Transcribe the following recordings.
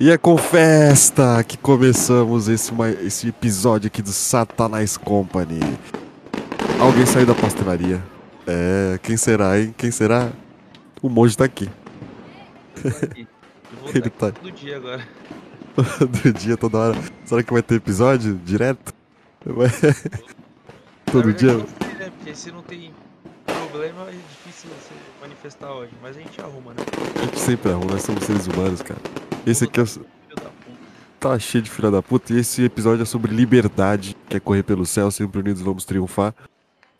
E é com festa que começamos esse, esse episódio aqui do Satanás Company. Alguém saiu da pastelaria. É, quem será, hein? Quem será? O monge tá aqui. aqui. Ele tá- todo dia agora. Todo dia, toda hora. Será que vai ter episódio direto? Todo dia? não sei, né? Porque se não tem problema, é difícil você manifestar hoje. Mas a gente arruma, né? A gente sempre arruma, nós somos seres humanos, cara. Esse aqui é tá cheio de filha da puta. E esse episódio é sobre liberdade. Quer correr pelo céu, sempre unidos vamos triunfar.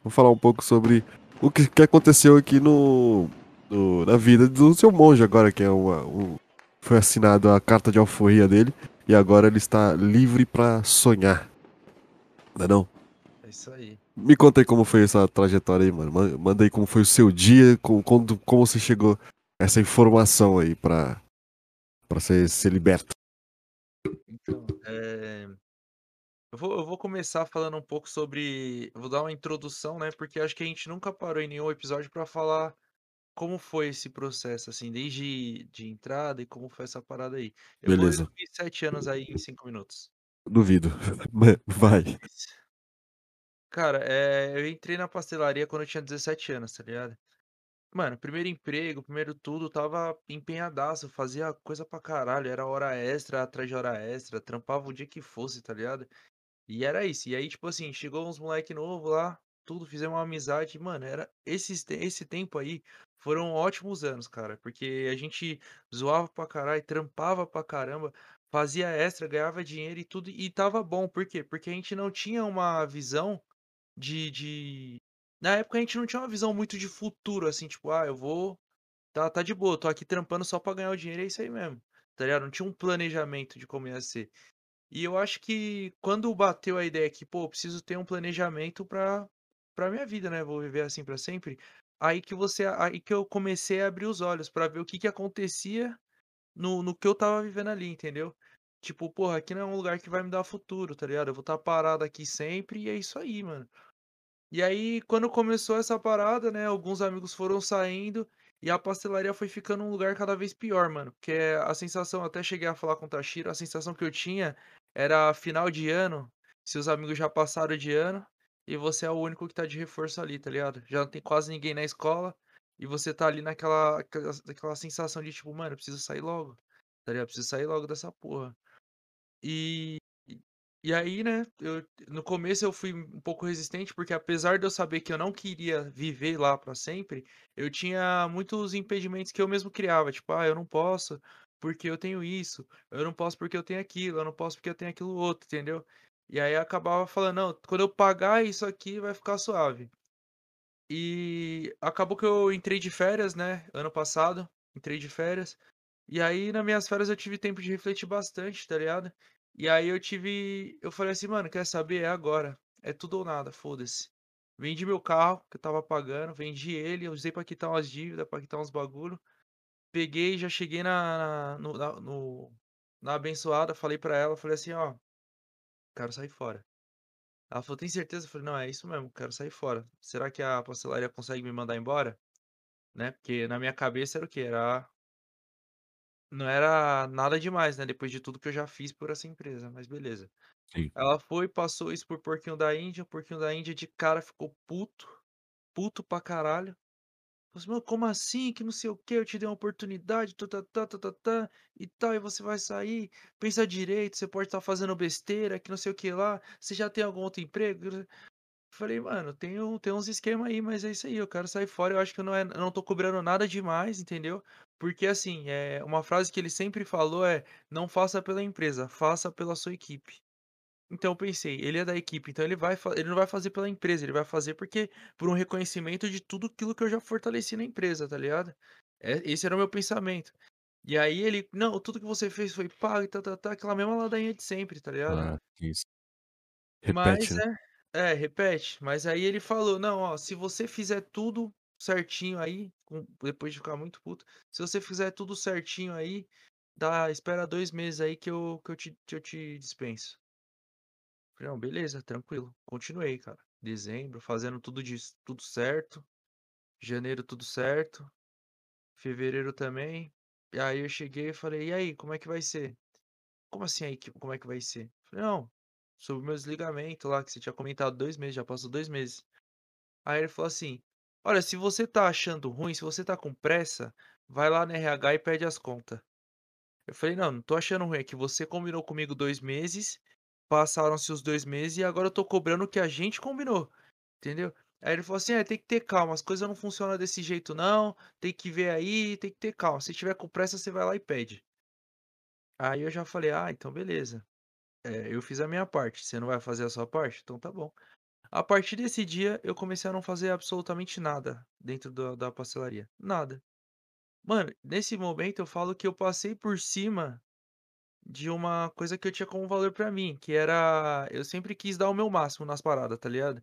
Vou falar um pouco sobre o que, que aconteceu aqui no, no- na vida do seu monge agora, que é uma, um- foi assinado a carta de alforria dele. E agora ele está livre pra sonhar. Não é não? É isso aí. Me conta aí como foi essa trajetória aí, mano. Man- Manda aí como foi o seu dia, com- quando, como você chegou essa informação aí pra, pra ser, ser liberto. Então, é... eu, vou, eu vou começar falando um pouco sobre. eu Vou dar uma introdução, né? Porque acho que a gente nunca parou em nenhum episódio pra falar como foi esse processo, assim, desde de entrada e como foi essa parada aí. Eu Beleza. vou sete anos aí em cinco minutos. Duvido. Vai. Cara, é, eu entrei na pastelaria quando eu tinha 17 anos, tá ligado? Mano, primeiro emprego, primeiro tudo, tava empenhadaço, fazia coisa pra caralho, era hora extra, atrás de hora extra, trampava o dia que fosse, tá ligado? E era isso. E aí, tipo assim, chegou uns moleque novo lá, tudo, fizemos uma amizade, mano, era esses, te- esse tempo aí foram ótimos anos, cara, porque a gente zoava pra caralho, trampava pra caramba, fazia extra, ganhava dinheiro e tudo, e tava bom, por quê? Porque a gente não tinha uma visão de, de... Na época a gente não tinha uma visão muito de futuro, assim, tipo, ah, eu vou. Tá, tá de boa, tô aqui trampando só pra ganhar o dinheiro, é isso aí mesmo. Tá ligado? Não tinha um planejamento de como ia ser. E eu acho que quando bateu a ideia que, pô, preciso ter um planejamento pra, pra minha vida, né? Vou viver assim pra sempre. Aí que você. Aí que eu comecei a abrir os olhos pra ver o que que acontecia no, no que eu tava vivendo ali, entendeu? Tipo, porra, aqui não é um lugar que vai me dar futuro, tá ligado? Eu vou estar parado aqui sempre e é isso aí, mano. E aí, quando começou essa parada, né, alguns amigos foram saindo e a pastelaria foi ficando um lugar cada vez pior, mano. Porque a sensação, até cheguei a falar com o Tashiro, a sensação que eu tinha era final de ano, seus amigos já passaram de ano e você é o único que tá de reforço ali, tá ligado? Já não tem quase ninguém na escola e você tá ali naquela, aquela, aquela sensação de tipo, mano, eu preciso sair logo, tá ligado? Eu preciso sair logo dessa porra. E, e- aí, né, eu, no começo eu fui um pouco resistente, porque apesar de eu saber que eu não queria viver lá pra sempre, eu tinha muitos impedimentos que eu mesmo criava, tipo, ah, eu não posso porque eu tenho isso, eu não posso porque eu tenho aquilo, eu não posso porque eu tenho aquilo outro, entendeu? E aí eu acabava falando, não, quando eu pagar isso aqui vai ficar suave. E acabou que eu entrei de férias, né, ano passado, entrei de férias. E aí, nas minhas férias, eu tive tempo de refletir bastante, tá ligado? E aí eu tive. Eu falei assim, mano, quer saber? É agora. É tudo ou nada, foda-se. Vendi meu carro, que eu tava pagando, vendi ele, eu usei pra quitar umas dívidas, pra quitar uns bagulho. Peguei, já cheguei na, na, no, na, no- na abençoada, falei pra ela, falei assim, ó, quero sair fora. Ela falou, tem certeza? Eu falei, não, é isso mesmo, quero sair fora. Será que a pastelaria consegue me mandar embora? Né? Porque na minha cabeça era o quê? Era Não era nada demais, né, depois de tudo que eu já fiz por essa empresa, mas beleza. Sim. Ela foi, passou isso por Porquinho da Índia, o Porquinho da Índia de cara ficou puto, puto pra caralho. Falou assim, "Mano, como assim? Que não sei o que, eu te dei uma oportunidade, tá, tá, tá, tá, tá, tá, e tal, e você vai sair, pensa direito, você pode estar fazendo besteira, que não sei o que lá, você já tem algum outro emprego? Falei, mano, tem, um, tem uns esquema aí, mas é isso aí, eu quero sair fora. Eu acho que eu não, é, eu não tô cobrando nada demais, entendeu? Porque, assim, é, uma frase que ele sempre falou é: não faça pela empresa, faça pela sua equipe. Então eu pensei, ele é da equipe, então ele vai, ele não vai fazer pela empresa, ele vai fazer porque por um reconhecimento de tudo aquilo que eu já fortaleci na empresa, tá ligado? É, esse era o meu pensamento. E aí ele, não, tudo que você fez foi pago, e tá, tá, tá, aquela mesma ladainha de sempre, tá ligado? Ah, isso. Mas Repete, né? é, é, repete. Mas aí ele falou, não, ó, se você fizer tudo certinho aí, com- depois de ficar muito puto, se você fizer tudo certinho aí, dá, espera dois meses aí que eu, que eu te, que eu te dispenso. Não, beleza, tranquilo. Continuei, cara. Dezembro, fazendo tudo, de, tudo certo. Janeiro, tudo certo. Fevereiro também. E aí eu cheguei e falei, e aí, como é que vai ser? como assim aí, como é que vai ser? Falei: "Não, sobre o meu desligamento lá que você tinha comentado 2 meses, já passou 2 meses". Aí ele falou assim: "Olha, se você tá achando ruim, se você tá com pressa, vai lá no RH e pede as conta". Eu falei: "Não, não tô achando ruim, é que você combinou comigo 2 meses, passaram-se os 2 meses e agora eu tô cobrando o que a gente combinou", entendeu? Aí ele falou assim: "É, tem que ter calma, as coisas não funcionam desse jeito não, tem que ver aí, tem que ter calma, se tiver com pressa você vai lá e pede". Aí eu já falei: "Ah, então beleza, eh, eu fiz a minha parte, você não vai fazer a sua parte? Então tá bom". A partir desse dia, eu comecei a não fazer absolutamente nada dentro da da pastelaria, nada. Mano, nesse momento eu falo que eu passei por cima de uma coisa que eu tinha como valor pra mim, que era eu sempre quis dar o meu máximo nas paradas, tá ligado?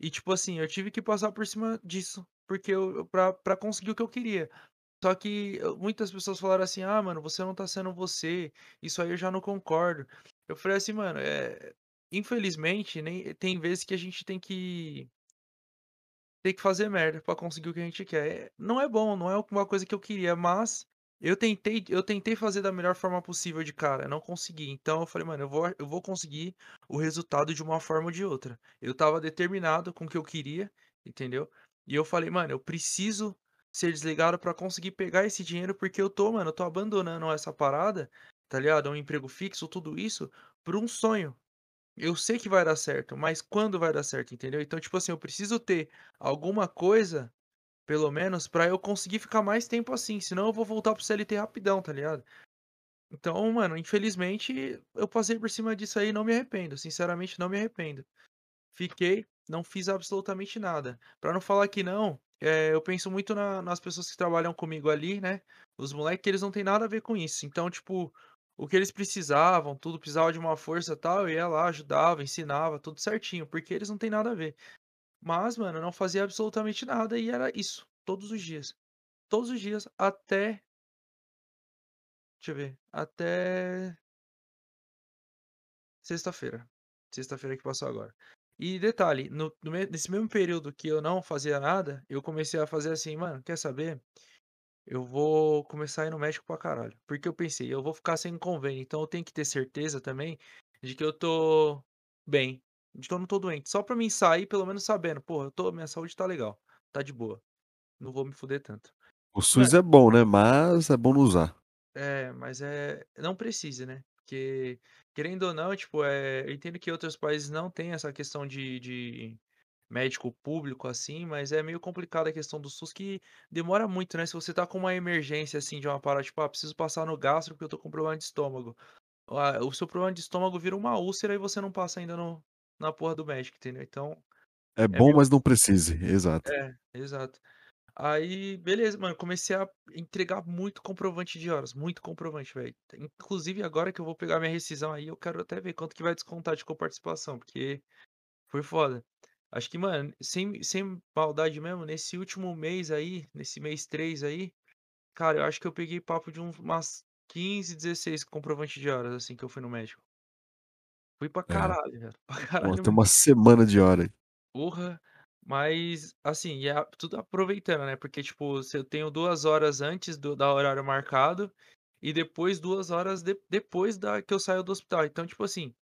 E tipo assim, eu tive que passar por cima disso, porque eu pra pra conseguir o que eu queria. Só que muitas pessoas falaram assim: "Ah, mano, você não tá sendo você, isso aí eu já não concordo". Eu falei assim: "Mano, eh, infelizmente, nem tem vezes que a gente tem que tem que fazer merda pra conseguir o que a gente quer. Eh, não é bom, não é uma coisa que eu queria, mas eu tentei eu tentei fazer da melhor forma possível de cara, não consegui. Então eu falei: "Mano, eu vou eu vou conseguir o resultado de uma forma ou de outra". Eu estava determinado com o que eu queria, entendeu? E eu falei: "Mano, eu preciso ser desligado pra conseguir pegar esse dinheiro, porque eu tô, mano, eu tô abandonando essa parada, tá ligado? Um emprego fixo, tudo isso, por um sonho. Eu sei que vai dar certo, mas quando vai dar certo, entendeu? Então, tipo assim, eu preciso ter alguma coisa, pelo menos, pra eu conseguir ficar mais tempo assim, senão eu vou voltar para o CLT rapidão, tá ligado? Então, mano, infelizmente eu passei por cima disso aí e não me arrependo, sinceramente não me arrependo. Fiquei, não fiz absolutamente nada. Pra não falar que não, eh, eu penso muito na nas pessoas que trabalham comigo ali, né, os moleque que eles não têm nada a ver com isso. Então, tipo, o que eles precisavam, tudo, precisava de uma força, tal, eu ia lá, ajudava, ensinava, tudo certinho, porque eles não têm nada a ver. Mas, mano, eu não fazia absolutamente nada e era isso, todos os dias. Todos os dias até deixa eu ver, até sexta-feira. Sexta-feira que passou agora. E detalhe, no no nesse mesmo período que eu não fazia nada, eu comecei a fazer assim: "Mano, quer saber? Eu vou começar a ir no médico pra caralho". Porque eu pensei: "Eu vou ficar sem convênio, então eu tenho que ter certeza também de que eu tô bem, de que eu não tô doente". Só pra mim sair pelo menos sabendo: "Pô, eu tô minha saúde tá legal, tá de boa, não vou me fuder tanto". O SUS é bom, né, mas é bom não usar. É, mas, eh, não precisa, né, porque querendo ou não, tipo, eh, eu entendo que outros países não têm essa questão de de médico público, assim, mas é meio complicado a questão do SUS que demora muito, né, se você tá com uma emergência, assim, de uma parada, tipo: "Ah, preciso passar no gastro porque eu tô com problema de estômago". Ah, o seu problema de estômago vira uma úlcera e você não passa ainda no na porra do médico, entendeu? Então, É é bom, meio mas não precise, exato. É, exato. Aí, beleza, mano, comecei a entregar muito comprovante de horas, muito comprovante, velho. Inclusive agora que eu vou pegar minha rescisão aí, eu quero até ver quanto que vai descontar de coparticipação, porque foi foda. Acho que, mano, sem sem maldade mesmo, nesse último mês aí, nesse mês 3 aí, cara, eu acho que eu peguei papo de umas 15, 16 comprovante de horas, assim, que eu fui no médico. Fui pra É. caralho, velho, pra caralho tem uma semana de hora aí. Porra, mas, assim, a tudo aproveitando, né, porque, tipo, se eu tenho 2 horas antes do da horário marcado, e depois 2 horas de depois da que eu saio do hospital. Então, tipo assim,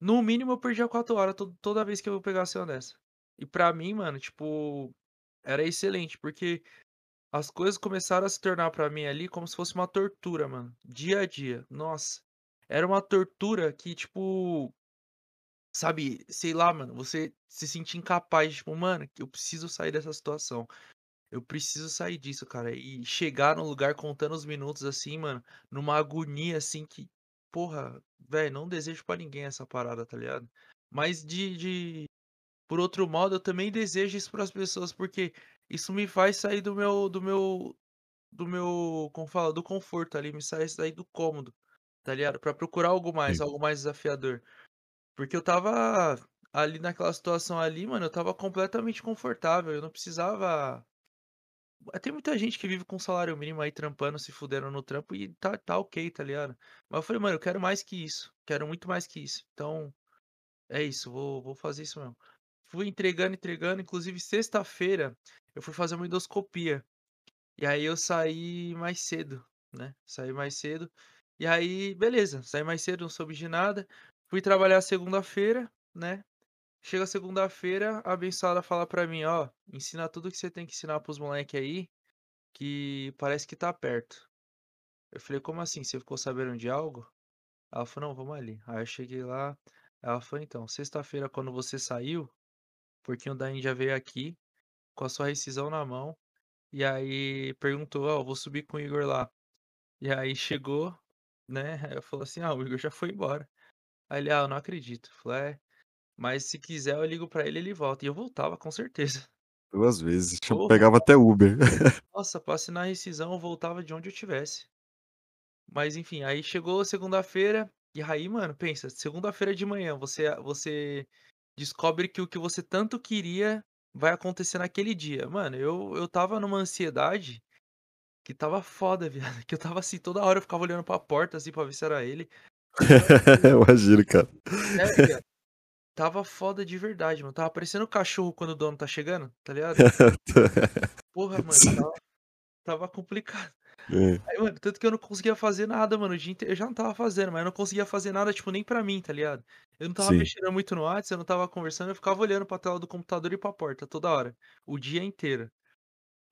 no mínimo eu perdia 4 horas to toda vez que eu pegasse uma dessa. E pra mim, mano, tipo, era excelente, porque as coisas começaram a se tornar pra mim ali como se fosse uma tortura, mano, dia a dia. Nossa, era uma tortura que, tipo Sabe, sei lá, mano, você se sentir incapaz, tipo: "Mano, eu preciso sair dessa situação, eu preciso sair disso, cara", e chegar no lugar contando os minutos, assim, mano, numa agonia, assim, que, porra, velho, não desejo pra ninguém essa parada, tá ligado. Mas de de por outro modo, eu também desejo isso para as pessoas, porque isso me faz sair do meu do meu do meu como fala? Do conforto ali, me faz sair do cômodo, tá ligado, pra procurar algo mais, Sim. algo mais desafiador. Porque eu estava ali naquela situação ali, mano, eu estava completamente confortável, eu não precisava tem muita gente que vive com salário mínimo aí trampando, se fudendo no trampo e tá tá ok, tá ligado. Mas eu falei: "Mano, eu quero mais que isso, quero muito mais que isso". Então, é isso, vou vou fazer isso mesmo. Fui entregando, entregando, inclusive sexta-feira eu fui fazer uma endoscopia, e aí eu saí mais cedo, né, saí mais cedo, E aí, beleza, saí mais cedo, não soube de nada. Fui trabalhar segunda-feira, né? Chega segunda-feira, a abençoada fala pra mim: "Ó, ensina tudo que você tem que ensinar para os moleque aí, que parece que tá perto". Eu falei: "Como assim? Você ficou sabendo de algo?" Ela falou: "Não, vamos ali". Aí eu cheguei lá, ela falou: "Então, sexta-feira quando você saiu, o porquinho da Índia veio aqui, com a sua rescisão na mão, e aí perguntou: "Ó, vou subir com o Igor lá". E aí chegou, né, eu falou assim: "Ah, o Igor já foi embora". Aí ele: "Ah, eu não acredito". Eu falei: "É, mas se quiser eu ligo pra ele, ele volta". E eu voltava com certeza. 2 vezes, Ou pegava até Uber. Nossa, pra assinar a rescisão eu voltava de onde eu tivesse. Mas enfim, aí chegou segunda-feira, e aí, mano, pensa, segunda-feira de manhã você você descobre que o que você tanto queria vai acontecer naquele dia. Mano, eu eu estava numa ansiedade que estava foda, viado, que eu estava assim, toda hora eu ficava olhando pra porta, assim, pra ver se era ele. Imagino, cara. Sério, viado. Estava foda de verdade, mano. Estava parecendo o cachorro quando o dono tá chegando, tá ligado? Porra, mano, Sim. estava estava complicado. É. Aí, mano, tanto que eu não conseguia fazer nada, mano, o dia inte eu já não estava fazendo, mas eu não conseguia fazer nada, tipo, nem pra mim, tá ligado? Eu não estava Sim. mexendo muito no Whats, eu não estava conversando, eu ficava olhando pra tela do computador e pra porta toda hora, o dia inteiro.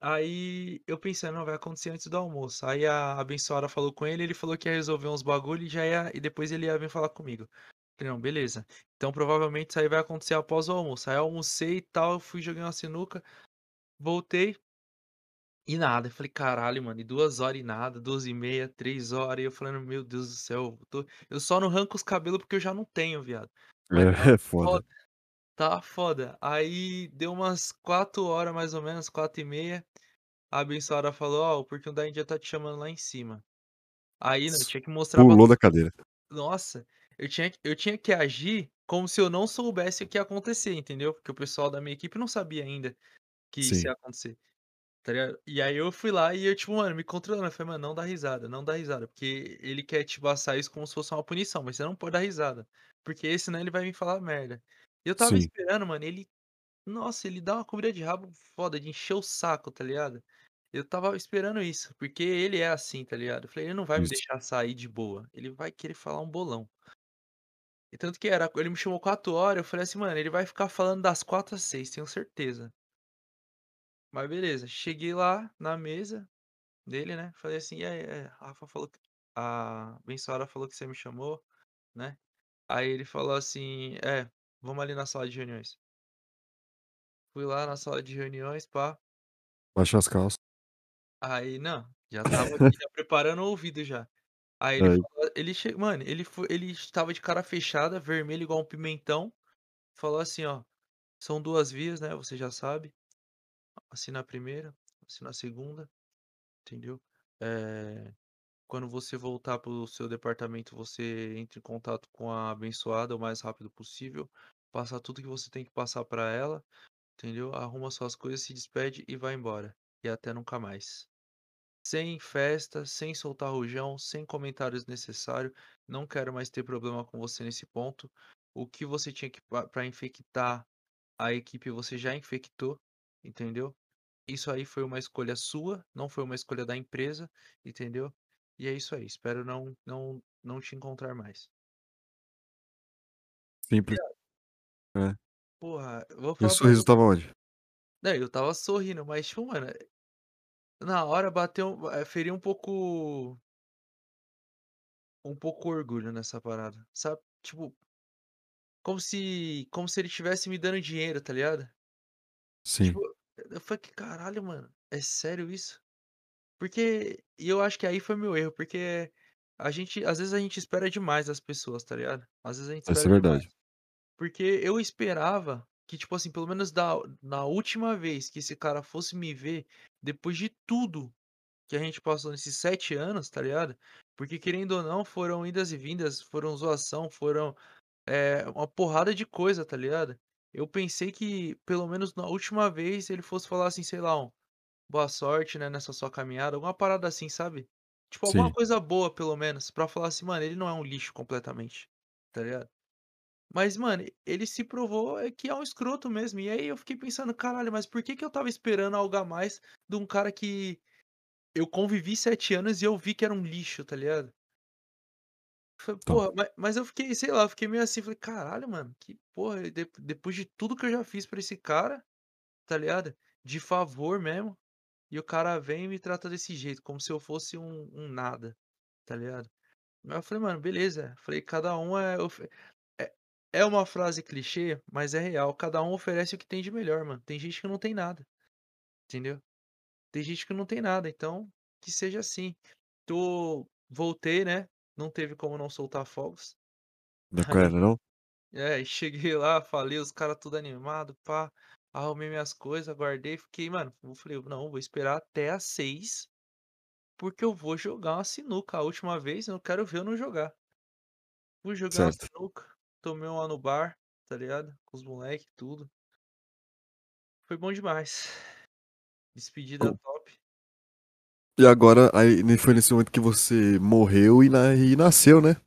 Aí eu pensei: "Não, vai acontecer antes do almoço". Aí a abençoada falou com ele, ele falou que ia resolver uns bagulho e já ia e depois ele ia vir falar comigo. Falei: "Não, beleza, então provavelmente isso aí vai acontecer após o almoço". Aí eu almocei e tal, fui joguei uma sinuca, voltei e nada, eu falei: "Caralho, mano", e 2 horas e nada, 2h30, 3 horas, e eu falando: "Meu Deus do céu, eu tô" eu só não arranco os cabelo porque eu já não tenho, viado. Mas É, é foda. foda, estava foda. Aí deu umas 4 horas mais ou menos, 4h30, a abençoada falou: "Ó, o porquinho da Índia tá te chamando lá em cima". Aí, né, eu tinha que mostrar pra Pulou todo da cadeira. nossa, eu tinha que eu tinha que agir como se eu não soubesse o que ia acontecer, entendeu? Porque o pessoal da minha equipe não sabia ainda que isso Sim. ia acontecer, tá ligado? E aí eu fui lá e eu, tipo, mano, me controlando, eu falei: "Mano, não dá risada, não dá risada", porque ele quer te passar isso como se fosse uma punição, mas você não pode dar risada, porque senão ele vai vir falar merda. E eu estava Sim. esperando, mano, ele nossa, ele dá uma comida de rabo foda, de encher o saco, tá ligado? Eu estava esperando isso, porque ele é assim, tá ligado? Eu falei: "Ele não vai me Isso. deixar sair de boa, ele vai querer falar um bolão". E tanto que era ele me chamou 4 horas, eu falei assim: "Mano, ele vai ficar falando das 4 às 6, tenho certeza". Mas beleza, cheguei lá na mesa dele, né, falei assim: "E aí, a Rafa falou que a abençoada falou que você me chamou, né". Aí ele falou assim: "É, vamos ali na sala de reuniões". Fui lá na sala de reuniões, pá. Baixou as calças. Aí não, já estava aqui já preparando o ouvido já. Aí ele Aí. falou ele che mano, ele foi ele estava de cara fechada, vermelho igual um pimentão, falou assim: "Ó, são 2 vias, né, você já sabe, assina a primeira, assina a segunda, entendeu? Eh, quando você voltar para o seu departamento, você entra em contato com a abençoada o mais rápido possível, passa tudo que você tem que passar pra ela, entendeu? Arruma suas coisas, se despede e vai embora, e até nunca mais. Sem festa, sem soltar rojão, sem comentários desnecessário, não quero mais ter problema com você nesse ponto. O que você tinha que pra infectar a equipe, você já infectou, entendeu? Isso aí foi uma escolha sua, não foi uma escolha da empresa, entendeu? E é isso aí, espero não não não te encontrar mais". Simples. É. Porra, vou E o falar pra sorriso vo estava onde? Não, eu estava sorrindo, mas tipo, mano, na hora bateu eh, feriu um pouco um pouco orgulho nessa parada, sabe? Tipo como se como se ele estivesse me dando dinheiro, tá ligado? Sim. Tipo, eu falei: "Que caralho, mano, é sério isso?". Porque e eu acho que aí foi meu erro, porque a gente às vezes a gente espera demais das pessoas, tá ligado? Às vezes a gente espera é demais. verdade. Porque eu esperava que, tipo assim, pelo menos da na última vez que esse cara fosse me ver, depois de tudo que a gente passou nesses 7 anos, tá ligado? Porque querendo ou não, foram idas e vindas, foram zoação, foram, eh, uma porrada de coisa, tá ligado? Eu pensei que pelo menos na última vez ele fosse falar assim, sei lá, um: "Boa sorte, né, nessa sua caminhada", alguma parada assim, sabe? Tipo, alguma Sim. coisa boa pelo menos, pra falar assim: "Mano, ele não é um lixo completamente", tá ligado? Mas, mano, ele se provou, é que é um escroto mesmo, e aí eu fiquei pensando: "Caralho, mas por que que eu estava esperando algo a mais de um cara que eu convivi 7 anos e eu vi que era um lixo", tá ligado? Falei: Então. "Porra", ma mas eu fiquei, sei lá, eu fiquei meio assim, falei: "Caralho, mano, que porra", de depois de tudo que eu já fiz pra esse cara, tá ligado, de favor mesmo, e o cara vem e me trata desse jeito, como se eu fosse um um nada, tá ligado. Aí eu falei: "Mano, beleza", falei: "Cada um é ofe" é é uma frase clichê, mas é real, cada um oferece o que tem de melhor, mano. Tem gente que não tem nada, entendeu. Tem gente que não tem nada, então que seja assim. Tô voltei, né, não teve como não soltar fogos. Não Aí não? é, cheguei lá, falei, os cara tudo animado, pá, arrumei minhas coisas, guardei, fiquei, mano, eu falei: "Não, vou esperar até às 18h, porque eu vou jogar uma sinuca, a última vez eu quero ver eu não jogar". Fui jogar uma Certo. sinuca, tomei uma no bar, tá ligado, com os moleque e tudo. Foi bom demais. Despedida Co top. E agora, aí foi nesse momento que você morreu e na e nasceu, né?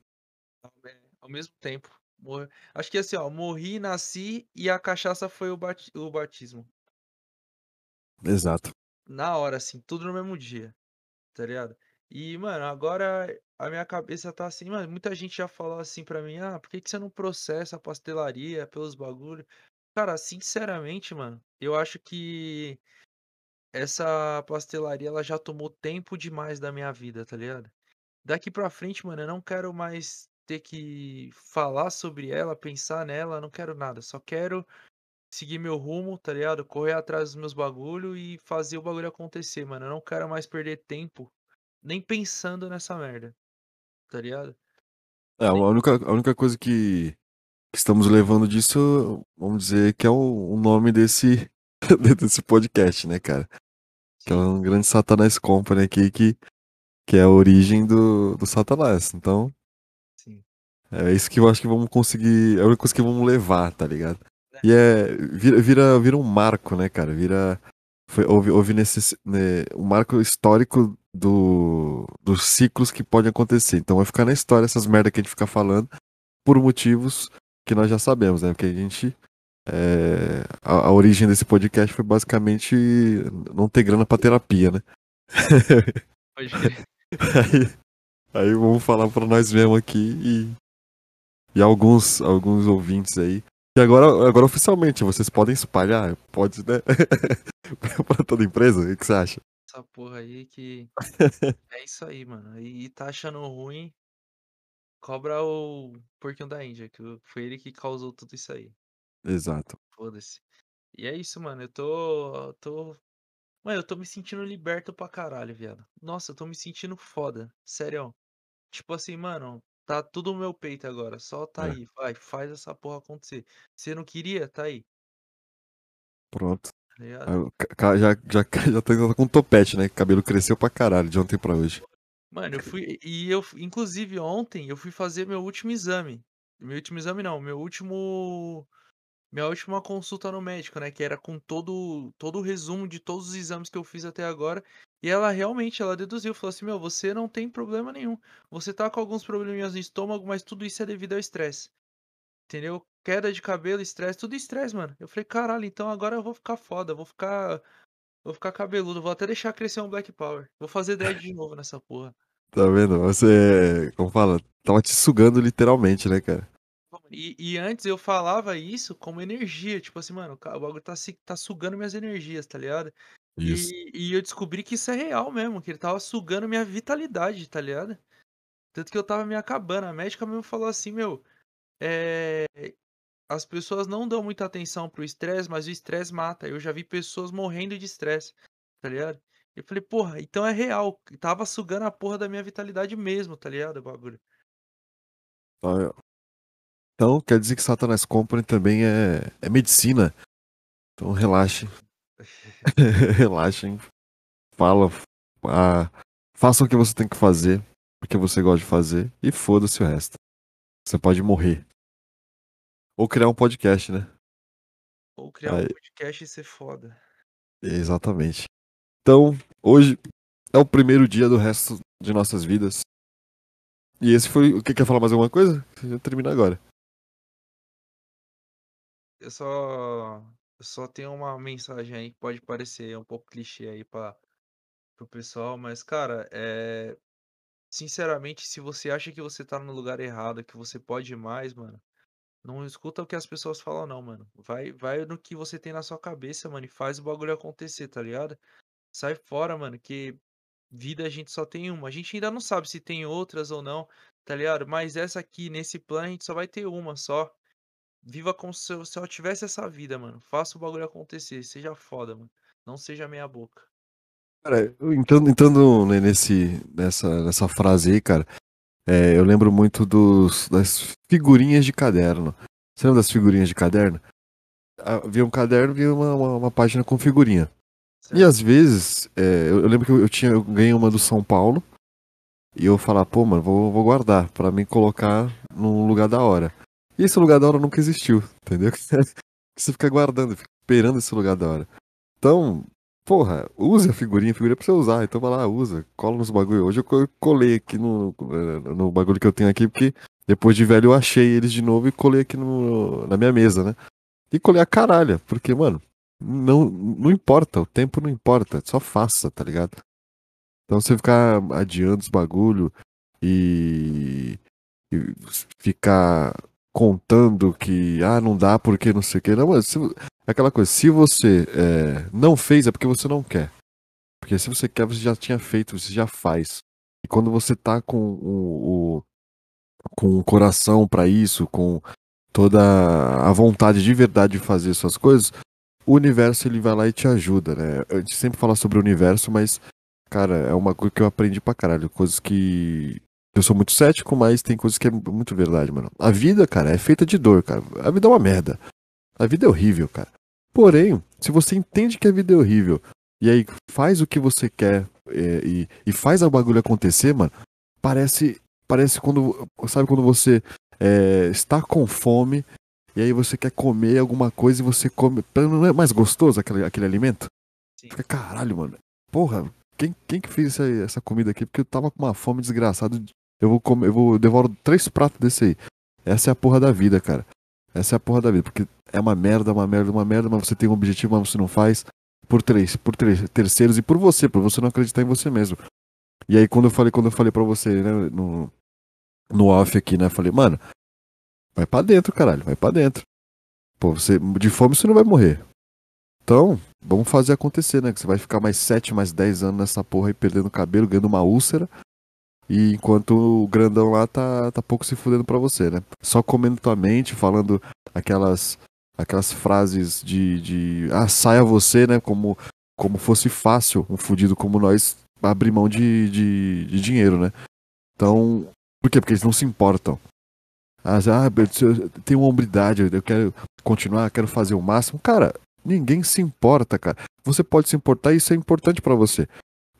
Ao mesmo tempo, mor acho que assim, ó, morri, nasci e a cachaça foi o bati o batismo. Exato. Na hora, assim, tudo no mesmo dia, tá ligado. E, mano, agora a minha cabeça tá assim, mano, muita gente já falou assim pra mim: "Ah, por que que você não processa a pastelaria pelos bagulho?". Cara, sinceramente, mano, eu acho que essa pastelaria, ela já tomou tempo demais da minha vida, tá ligado. Daqui pra frente, mano, eu não quero mais ter que falar sobre ela, pensar nela, não quero nada, só quero seguir meu rumo, tá ligado, correr atrás dos meus bagulho e fazer o bagulho acontecer, mano. Eu não quero mais perder tempo nem pensando nessa merda, tá ligado. É, a única a única coisa que que estamos levando disso, vamos dizer que é o o nome desse desse podcast, né, cara. Que é um grande Satanás Company aqui que que é a origem do do Satanás, então Sim. é isso que eu acho que vamos conseguir é a única coisa que vamos levar, tá ligado. E é vira vira vira um marco, né, cara, vira foi houve houve necessi né, um marco histórico do dos ciclos que podem acontecer, então vai ficar na história essas merda que a gente fica falando, por motivos que nós já sabemos, né, porque a gente, eh, a a origem desse podcast foi basicamente não ter grana pra terapia, né. Pode. Aí aí vamos falar pra nós mesmo aqui e e alguns alguns ouvintes aí. E agora agora oficialmente, vocês podem espalhar, pode, né, pra toda empresa, o que você acha? Essa porra aí que é isso aí, mano, e tá achando ruim cobra o porquinho da Índia, que foi ele que causou tudo isso aí. Exato. Foda-se. E é isso, mano, eu tô tô mano, eu tô me sentindo liberto pra caralho, viado. Nossa, eu tô me sentindo foda, serião. Tipo assim, mano, tá tudo no meu peito agora, só tá É. aí, vai, faz essa porra acontecer. Você não queria? Tá aí. Pronto. Tá ligado? Aí o ca ca já já já tá com topete, né, cabelo cresceu pra caralho de ontem pra hoje. Mano, eu fui e eu inclusive ontem eu fui fazer meu último exame. Meu último exame não, meu último minha última consulta no médico, né, que era com todo todo o resumo de todos os exames que eu fiz até agora, e ela realmente, ela deduziu, falou assim: "Meu, você não tem problema nenhum, você tá com alguns probleminhas no estômago, mas tudo isso é devido ao estresse". Entendeu? Queda de cabelo, estresse, tudo estresse, mano. Eu falei: "Caralho, então agora eu vou ficar foda, vou ficar vou ficar cabeludo, vou até deixar crescer um black power, vou fazer dread de novo nessa porra". Tá vendo, você como fala, estava te sugando literalmente, né, cara. E e antes eu falava isso como energia, tipo assim: "Mano, o bagulho tá tá sugando minhas energias", tá ligado. Isso. E e eu descobri que isso é real mesmo, que ele estava sugando minha vitalidade, tá ligado. Tanto que eu estava me acabando, a médica mesmo falou assim: "Meu, eh, as pessoas não dão muita atenção para o estresse, mas o estresse mata, eu já vi pessoas morrendo de estresse", tá ligado. Eu falei: "Porra, então é real, estava sugando a porra da minha vitalidade mesmo", tá ligado, o bagulho. Então quer dizer que Satanás Company também é é medicina. Então relaxe. Relaxem. Fala, ah, faça o que você tem que fazer, porque você gosta de fazer e foda-se o resto. Você pode morrer. Ou criar um podcast, né. Ou criar um Aí podcast e ser foda. Exatamente. Então, hoje é o primeiro dia do resto de nossas vidas. E esse foi o que quer falar mais alguma coisa? Termina agora. Eu só eu só tenho uma mensagem aí que pode parecer um pouco clichê aí para o pessoal, mas cara, eh sinceramente, se você acha que você tá no lugar errado, que você pode mais, mano, não escuta o que as pessoas falam não, mano. Vai vai no que você tem na sua cabeça, mano, e faz o bagulho acontecer, tá ligado? Sai fora, mano, que vida a gente só tem uma. A gente ainda não sabe se tem outras ou não, tá ligado? Mas essa aqui, nesse plano, a gente só vai ter uma só. Viva como se eu, se eu tivesse essa vida, mano. Faça o bagulho acontecer. Seja foda, mano. Não seja meia boca. Cara, entrando, entrando né, nesse, nessa, nessa frase aí, cara, é, eu lembro muito dos, das figurinhas de caderno. Você lembra das figurinhas de caderno? Havia um caderno e uma, uma, uma página com figurinha. Certo. E às vezes, é, eu, eu, lembro que eu, tinha, eu ganhei uma do São Paulo e eu falar, pô, mano, vou, vou guardar para me colocar num lugar da hora. E esse lugar da hora nunca existiu, entendeu? Você fica guardando, fica esperando esse lugar da hora. Então, Porra, use a figurinha, a figurinha é pra você usar. Então vai lá, usa, cola nos bagulho. Hoje eu colei aqui no, no bagulho que eu tenho aqui, porque depois de velho eu achei eles de novo e colei aqui no, na minha mesa, né? E colei a caralho, porque, mano, não, não importa, o tempo não importa, só faça, tá ligado? Então você ficar adiando os bagulho e, e ficar contando que, ah, não dá porque não sei o que. Não, mas se, aquela coisa, se você é, não fez é porque você não quer. Porque se você quer, você já tinha feito, você já faz. E quando você tá com o, o com o coração para isso, com toda a vontade de verdade de fazer suas coisas, o universo ele vai lá e te ajuda, né? A gente sempre fala sobre o universo, mas, cara, é uma coisa que eu aprendi pra caralho. Coisas que eu sou muito cético, mas tem coisas que é muito verdade, mano. A vida, cara, é feita de dor, cara. A vida é uma merda. A vida é horrível, cara. Porém, se você entende que a vida é horrível e aí faz o que você quer é, e, e, faz o bagulho acontecer, mano, parece, parece quando, sabe quando você é, está com fome e aí você quer comer alguma coisa e você come, não é mais gostoso aquele, aquele alimento? Sim. Fica caralho, mano. Porra, quem, quem que fez essa, essa comida aqui? Porque eu tava com uma fome desgraçada eu vou comer, eu vou devoro três pratos desse aí. Essa é a porra da vida, cara. Essa é a porra da vida, porque é uma merda, uma merda, uma merda, mas você tem um objetivo, mas você não faz por três, por três, terceiros e por você, por você não acreditar em você mesmo. E aí quando eu falei, quando eu falei para você, né, no no off aqui, né, falei, mano, vai para dentro, caralho, vai para dentro. Pô, você de fome você não vai morrer. Então, vamos fazer acontecer, né? Que você vai ficar mais 7, mais 10 anos nessa porra aí perdendo cabelo, ganhando uma úlcera. E enquanto o grandão lá tá, tá pouco se fudendo pra você, né? Só comendo tua mente, falando aquelas aquelas frases de, de ah, saia você, né? Como, como fosse fácil um fudido como nós abrir mão de, de, de dinheiro, né? Então, por quê? Porque eles não se importam. Ah, eu tenho uma hombridade, eu quero continuar, quero fazer o máximo. Cara, ninguém se importa, cara. Você pode se importar e isso é importante para você.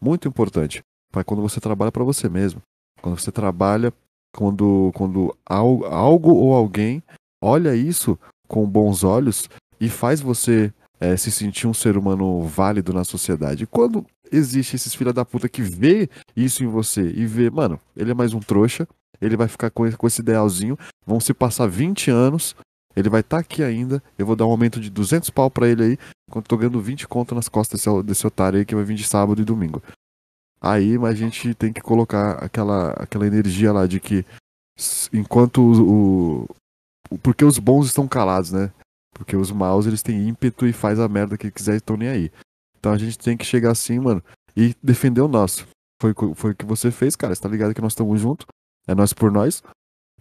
Muito importante quando você trabalha para você mesmo. Quando você trabalha, quando, quando algo ou alguém olha isso com bons olhos e faz você é, se sentir um ser humano válido na sociedade. Quando existe esses filha da puta que vê isso em você e vê, mano, ele é mais um trouxa, ele vai ficar com, com esse idealzinho, vão se passar 20 anos, ele vai estar tá aqui ainda, eu vou dar um aumento de 200 pau pra ele aí, enquanto tô ganhando 20 conto nas costas desse, desse otário aí que vai vir de sábado e domingo. Aí a gente tem que colocar aquela, aquela energia lá de que enquanto o, o, Porque os bons estão calados, né? Porque os maus eles têm ímpeto e faz a merda que quiser e estão nem aí. Então a gente tem que chegar assim, mano, e defender o nosso. Foi, foi o que você fez, cara. Você tá ligado que nós estamos juntos. É nós por nós.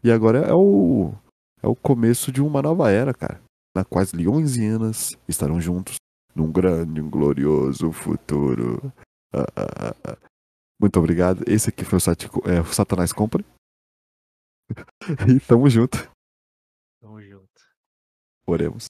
E agora é o. É o começo de uma nova era, cara. Na qual leões e anas estarão juntos num grande, um glorioso futuro. Ah, ah, ah, ah. Muito obrigado. Esse aqui foi o, é, o Satanás Compre. e tamo junto. Tamo junto. Oremos.